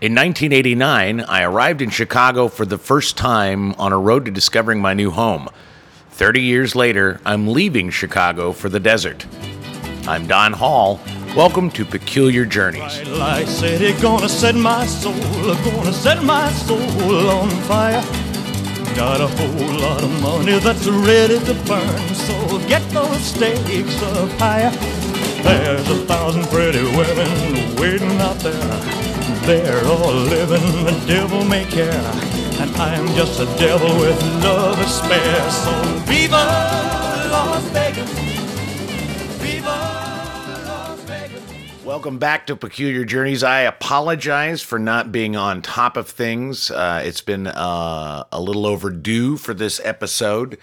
In 1989, I arrived in Chicago for the first time on a road to discovering my new home. 30 years later, I'm leaving Chicago for the desert. I'm Don Hall. Welcome to Peculiar Journeys. Gonna set my soul, gonna set my soul on fire. Got a whole lot of money that's ready to burn, so get those stakes up higher. There's a thousand pretty women waiting out there. They're all living the devil may care, and I'm just a devil with love to spare. So viva Las Vegas, viva. Welcome back to Peculiar Journeys. I apologize for not being on top of things. Uh, it's been uh, a little overdue for this episode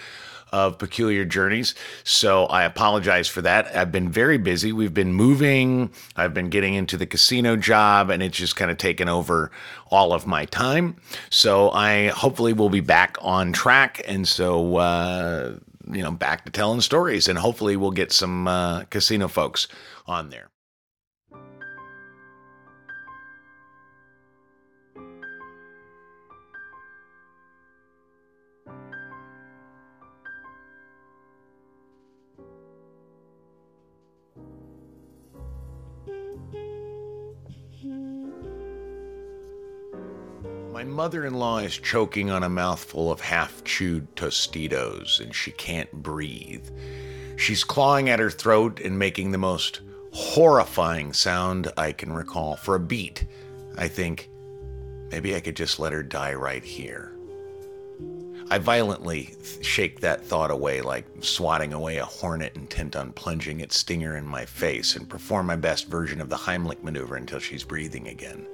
of Peculiar Journeys. So I apologize for that. I've been very busy. We've been moving, I've been getting into the casino job, and it's just kind of taken over all of my time. So I hopefully will be back on track. And so, uh, you know, back to telling stories, and hopefully we'll get some uh, casino folks on there. Mother in law is choking on a mouthful of half chewed Tostitos and she can't breathe. She's clawing at her throat and making the most horrifying sound I can recall. For a beat, I think maybe I could just let her die right here. I violently shake that thought away like swatting away a hornet intent on plunging its stinger in my face and perform my best version of the Heimlich maneuver until she's breathing again.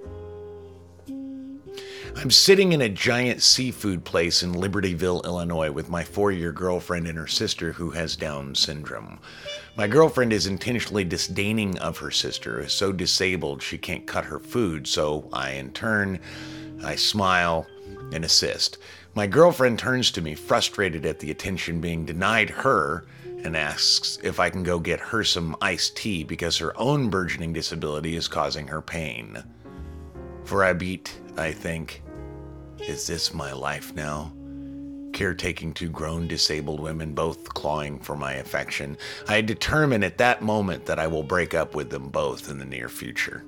I'm sitting in a giant seafood place in Libertyville, Illinois, with my four year girlfriend and her sister who has Down syndrome. My girlfriend is intentionally disdaining of her sister, is so disabled she can't cut her food, so I, in turn, I smile and assist. My girlfriend turns to me, frustrated at the attention being denied her, and asks if I can go get her some iced tea because her own burgeoning disability is causing her pain. For I beat, I think, is this my life now? Caretaking two grown disabled women, both clawing for my affection, I determine at that moment that I will break up with them both in the near future.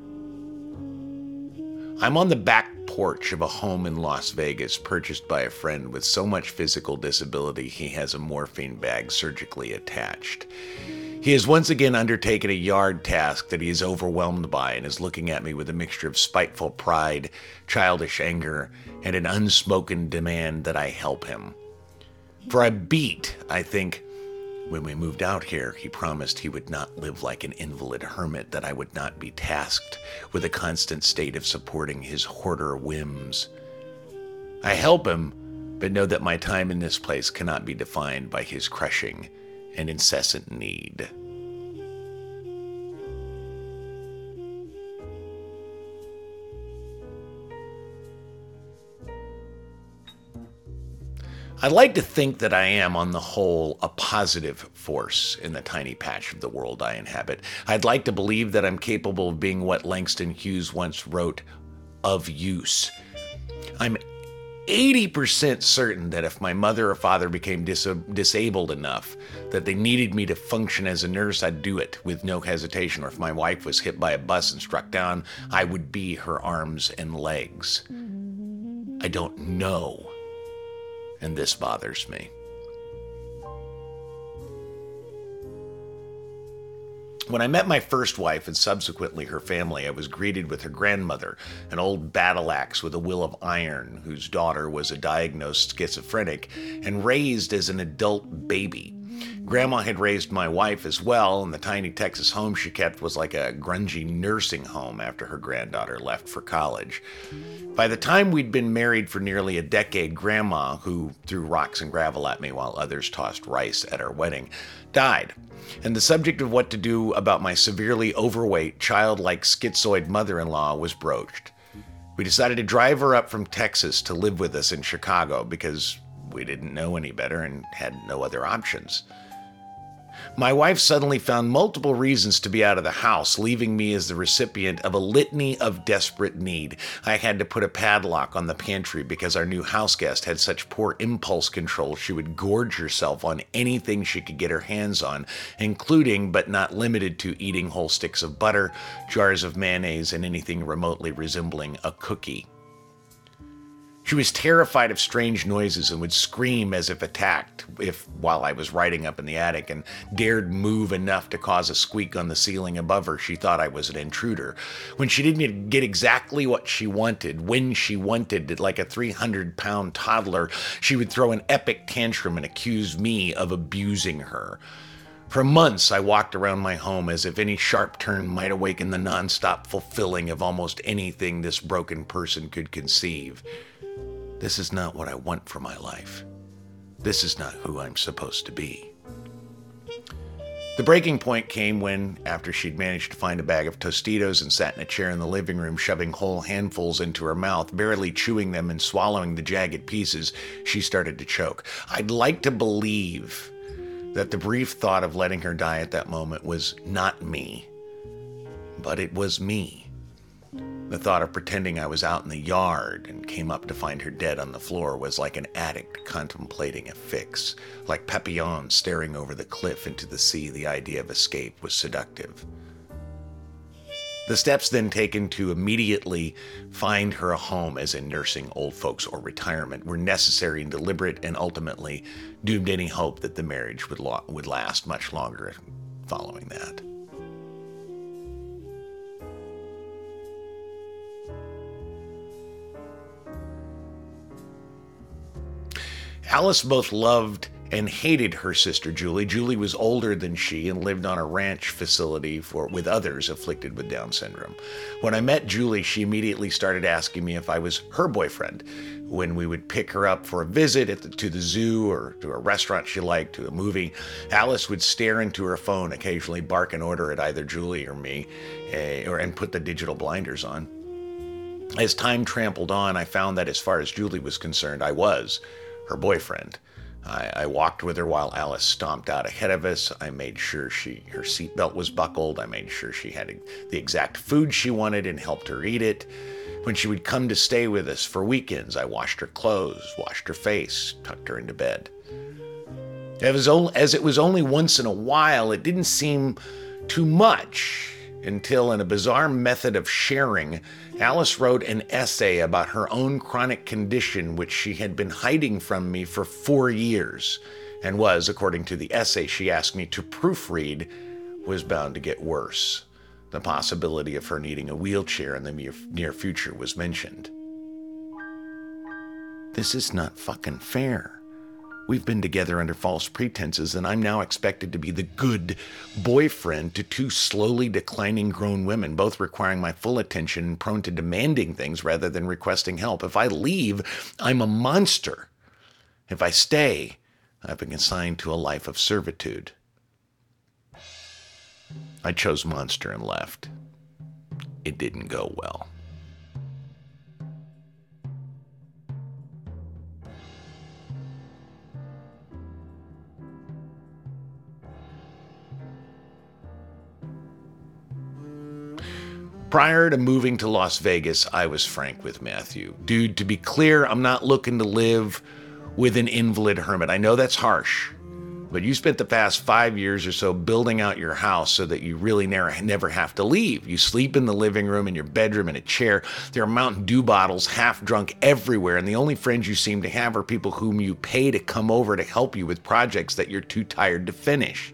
I'm on the back porch of a home in Las Vegas purchased by a friend with so much physical disability he has a morphine bag surgically attached. He has once again undertaken a yard task that he is overwhelmed by and is looking at me with a mixture of spiteful pride, childish anger, and an unspoken demand that I help him. For a beat, I think, when we moved out here, he promised he would not live like an invalid hermit, that I would not be tasked with a constant state of supporting his hoarder whims. I help him, but know that my time in this place cannot be defined by his crushing and incessant need. I'd like to think that I am, on the whole, a positive force in the tiny patch of the world I inhabit. I'd like to believe that I'm capable of being what Langston Hughes once wrote of use. I'm 80% certain that if my mother or father became dis- disabled enough that they needed me to function as a nurse, I'd do it with no hesitation. Or if my wife was hit by a bus and struck down, I would be her arms and legs. I don't know and this bothers me. When I met my first wife and subsequently her family, I was greeted with her grandmother, an old battle axe with a will of iron, whose daughter was a diagnosed schizophrenic and raised as an adult baby. Grandma had raised my wife as well, and the tiny Texas home she kept was like a grungy nursing home after her granddaughter left for college. By the time we'd been married for nearly a decade, Grandma, who threw rocks and gravel at me while others tossed rice at our wedding, died. And the subject of what to do about my severely overweight, childlike schizoid mother in law was broached. We decided to drive her up from Texas to live with us in Chicago because we didn't know any better and had no other options. My wife suddenly found multiple reasons to be out of the house, leaving me as the recipient of a litany of desperate need. I had to put a padlock on the pantry because our new house guest had such poor impulse control she would gorge herself on anything she could get her hands on, including but not limited to eating whole sticks of butter, jars of mayonnaise, and anything remotely resembling a cookie. She was terrified of strange noises and would scream as if attacked if while I was riding up in the attic and dared move enough to cause a squeak on the ceiling above her, she thought I was an intruder. When she didn't get exactly what she wanted, when she wanted it, like a 300 pound toddler, she would throw an epic tantrum and accuse me of abusing her. For months, I walked around my home as if any sharp turn might awaken the nonstop fulfilling of almost anything this broken person could conceive. This is not what I want for my life. This is not who I'm supposed to be. The breaking point came when, after she'd managed to find a bag of Tostitos and sat in a chair in the living room, shoving whole handfuls into her mouth, barely chewing them and swallowing the jagged pieces, she started to choke. I'd like to believe that the brief thought of letting her die at that moment was not me, but it was me. The thought of pretending I was out in the yard and came up to find her dead on the floor was like an addict contemplating a fix. Like Papillon staring over the cliff into the sea, the idea of escape was seductive. The steps then taken to immediately find her a home, as in nursing, old folks, or retirement, were necessary and deliberate and ultimately doomed any hope that the marriage would, lo- would last much longer following that. Alice both loved and hated her sister Julie. Julie was older than she and lived on a ranch facility for with others afflicted with Down syndrome. When I met Julie, she immediately started asking me if I was her boyfriend. When we would pick her up for a visit the, to the zoo or to a restaurant she liked, to a movie, Alice would stare into her phone, occasionally bark an order at either Julie or me, uh, or and put the digital blinders on. As time trampled on, I found that as far as Julie was concerned, I was her boyfriend. I, I, walked with her while Alice stomped out ahead of us. I made sure she her seatbelt was buckled. I made sure she had the exact food she wanted and helped her eat it. When she would come to stay with us for weekends, I washed her clothes, washed her face, tucked her into bed. As, it was only once in a while, it didn't seem too much until, in a bizarre method of sharing, Alice wrote an essay about her own chronic condition, which she had been hiding from me for four years, and was, according to the essay she asked me to proofread, was bound to get worse. The possibility of her needing a wheelchair in the near future was mentioned. This is not fucking fair. We've been together under false pretenses, and I'm now expected to be the good boyfriend to two slowly declining grown women, both requiring my full attention and prone to demanding things rather than requesting help. If I leave, I'm a monster. If I stay, I've been consigned to a life of servitude. I chose monster and left. It didn't go well. Prior to moving to Las Vegas, I was frank with Matthew. Dude, to be clear, I'm not looking to live with an invalid hermit. I know that's harsh, but you spent the past five years or so building out your house so that you really never, never have to leave. You sleep in the living room, in your bedroom, in a chair. There are Mountain Dew bottles half drunk everywhere, and the only friends you seem to have are people whom you pay to come over to help you with projects that you're too tired to finish.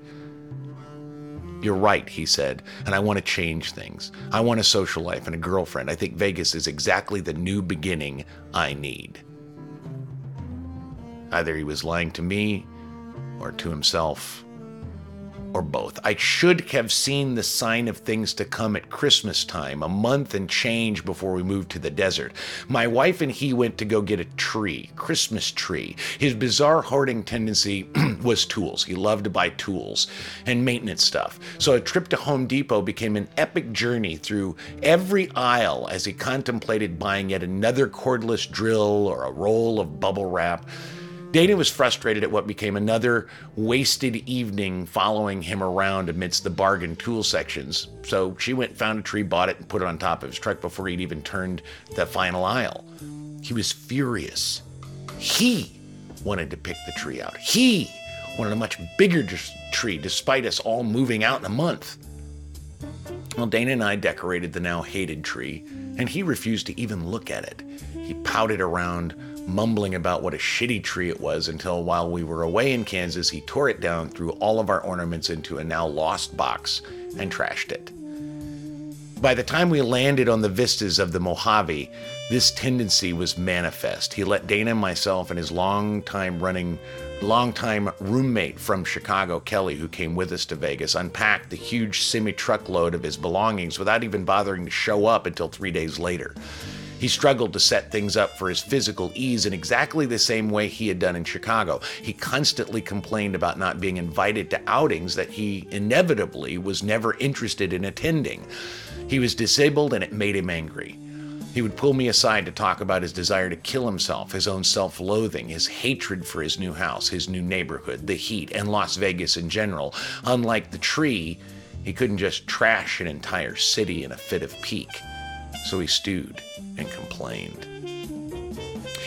You're right, he said, and I want to change things. I want a social life and a girlfriend. I think Vegas is exactly the new beginning I need. Either he was lying to me or to himself or both. I should have seen the sign of things to come at Christmas time, a month and change before we moved to the desert. My wife and he went to go get a tree, Christmas tree. His bizarre hoarding tendency was tools. He loved to buy tools and maintenance stuff. So a trip to Home Depot became an epic journey through every aisle as he contemplated buying yet another cordless drill or a roll of bubble wrap. Dana was frustrated at what became another wasted evening following him around amidst the bargain tool sections. So she went, found a tree, bought it, and put it on top of his truck before he'd even turned the final aisle. He was furious. He wanted to pick the tree out. He wanted a much bigger tree, despite us all moving out in a month. Well, Dana and I decorated the now hated tree, and he refused to even look at it. He pouted around, mumbling about what a shitty tree it was until while we were away in Kansas, he tore it down, threw all of our ornaments into a now lost box, and trashed it. By the time we landed on the vistas of the Mojave, this tendency was manifest. He let Dana, myself, and his long-time running, long-time roommate from Chicago, Kelly, who came with us to Vegas, unpack the huge semi-truckload of his belongings without even bothering to show up until three days later. He struggled to set things up for his physical ease in exactly the same way he had done in Chicago. He constantly complained about not being invited to outings that he inevitably was never interested in attending. He was disabled and it made him angry. He would pull me aside to talk about his desire to kill himself, his own self loathing, his hatred for his new house, his new neighborhood, the heat, and Las Vegas in general. Unlike the tree, he couldn't just trash an entire city in a fit of pique. So he stewed and complained.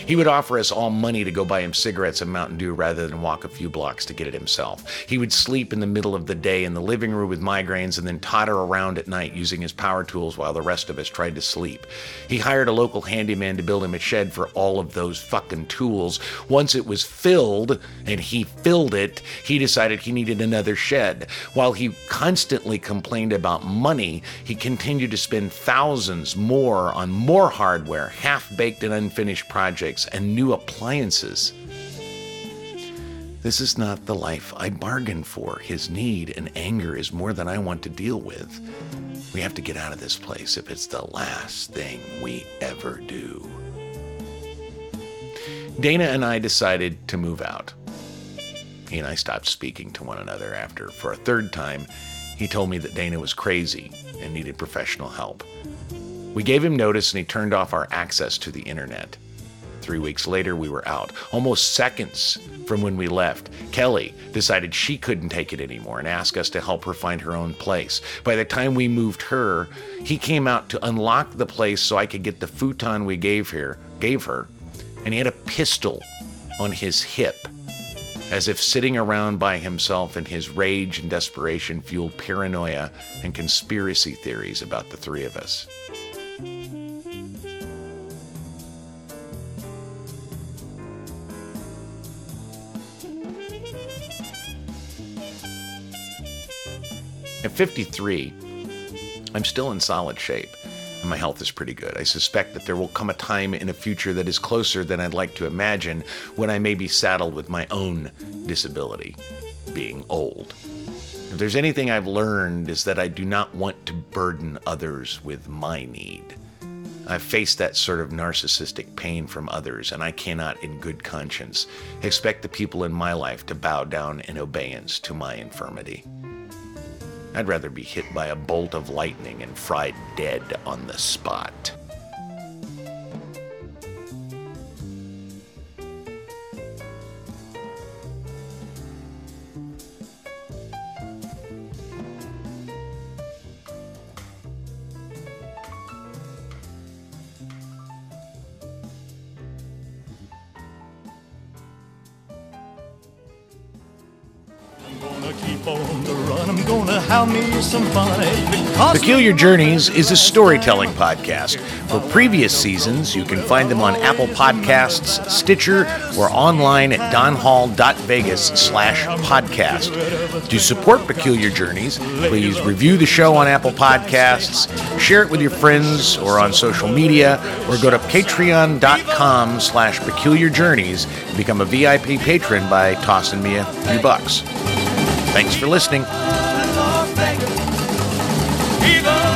He would offer us all money to go buy him cigarettes and Mountain Dew rather than walk a few blocks to get it himself. He would sleep in the middle of the day in the living room with migraines and then totter around at night using his power tools while the rest of us tried to sleep. He hired a local handyman to build him a shed for all of those fucking tools. Once it was filled, and he filled it, he decided he needed another shed. While he constantly complained about money, he continued to spend thousands more on more hardware, half baked and unfinished projects and new appliances. This is not the life I bargained for. His need and anger is more than I want to deal with. We have to get out of this place if it's the last thing we ever do. Dana and I decided to move out. He and I stopped speaking to one another after, for a third time, he told me that Dana was crazy and needed professional help. We gave him notice and he turned off our access to the internet. Three weeks later, we were out. Almost seconds from when we left, Kelly decided she couldn't take it anymore and asked us to help her find her own place. By the time we moved her, he came out to unlock the place so I could get the futon we gave her, gave her, and he had a pistol on his hip, as if sitting around by himself in his rage and desperation fueled paranoia and conspiracy theories about the three of us. At 53, I'm still in solid shape, and my health is pretty good. I suspect that there will come a time in a future that is closer than I'd like to imagine when I may be saddled with my own disability, being old. If there's anything I've learned is that I do not want to burden others with my need. I've faced that sort of narcissistic pain from others, and I cannot, in good conscience, expect the people in my life to bow down in obedience to my infirmity. I'd rather be hit by a bolt of lightning and fried dead on the spot. Peculiar Journeys is a storytelling podcast. For previous seasons, you can find them on Apple Podcasts, Stitcher, or online at donhall.vegas slash podcast. To support Peculiar Journeys, please review the show on Apple Podcasts, share it with your friends or on social media, or go to patreon.com slash peculiar journeys and become a VIP patron by tossing me a few bucks. Thanks for listening. viva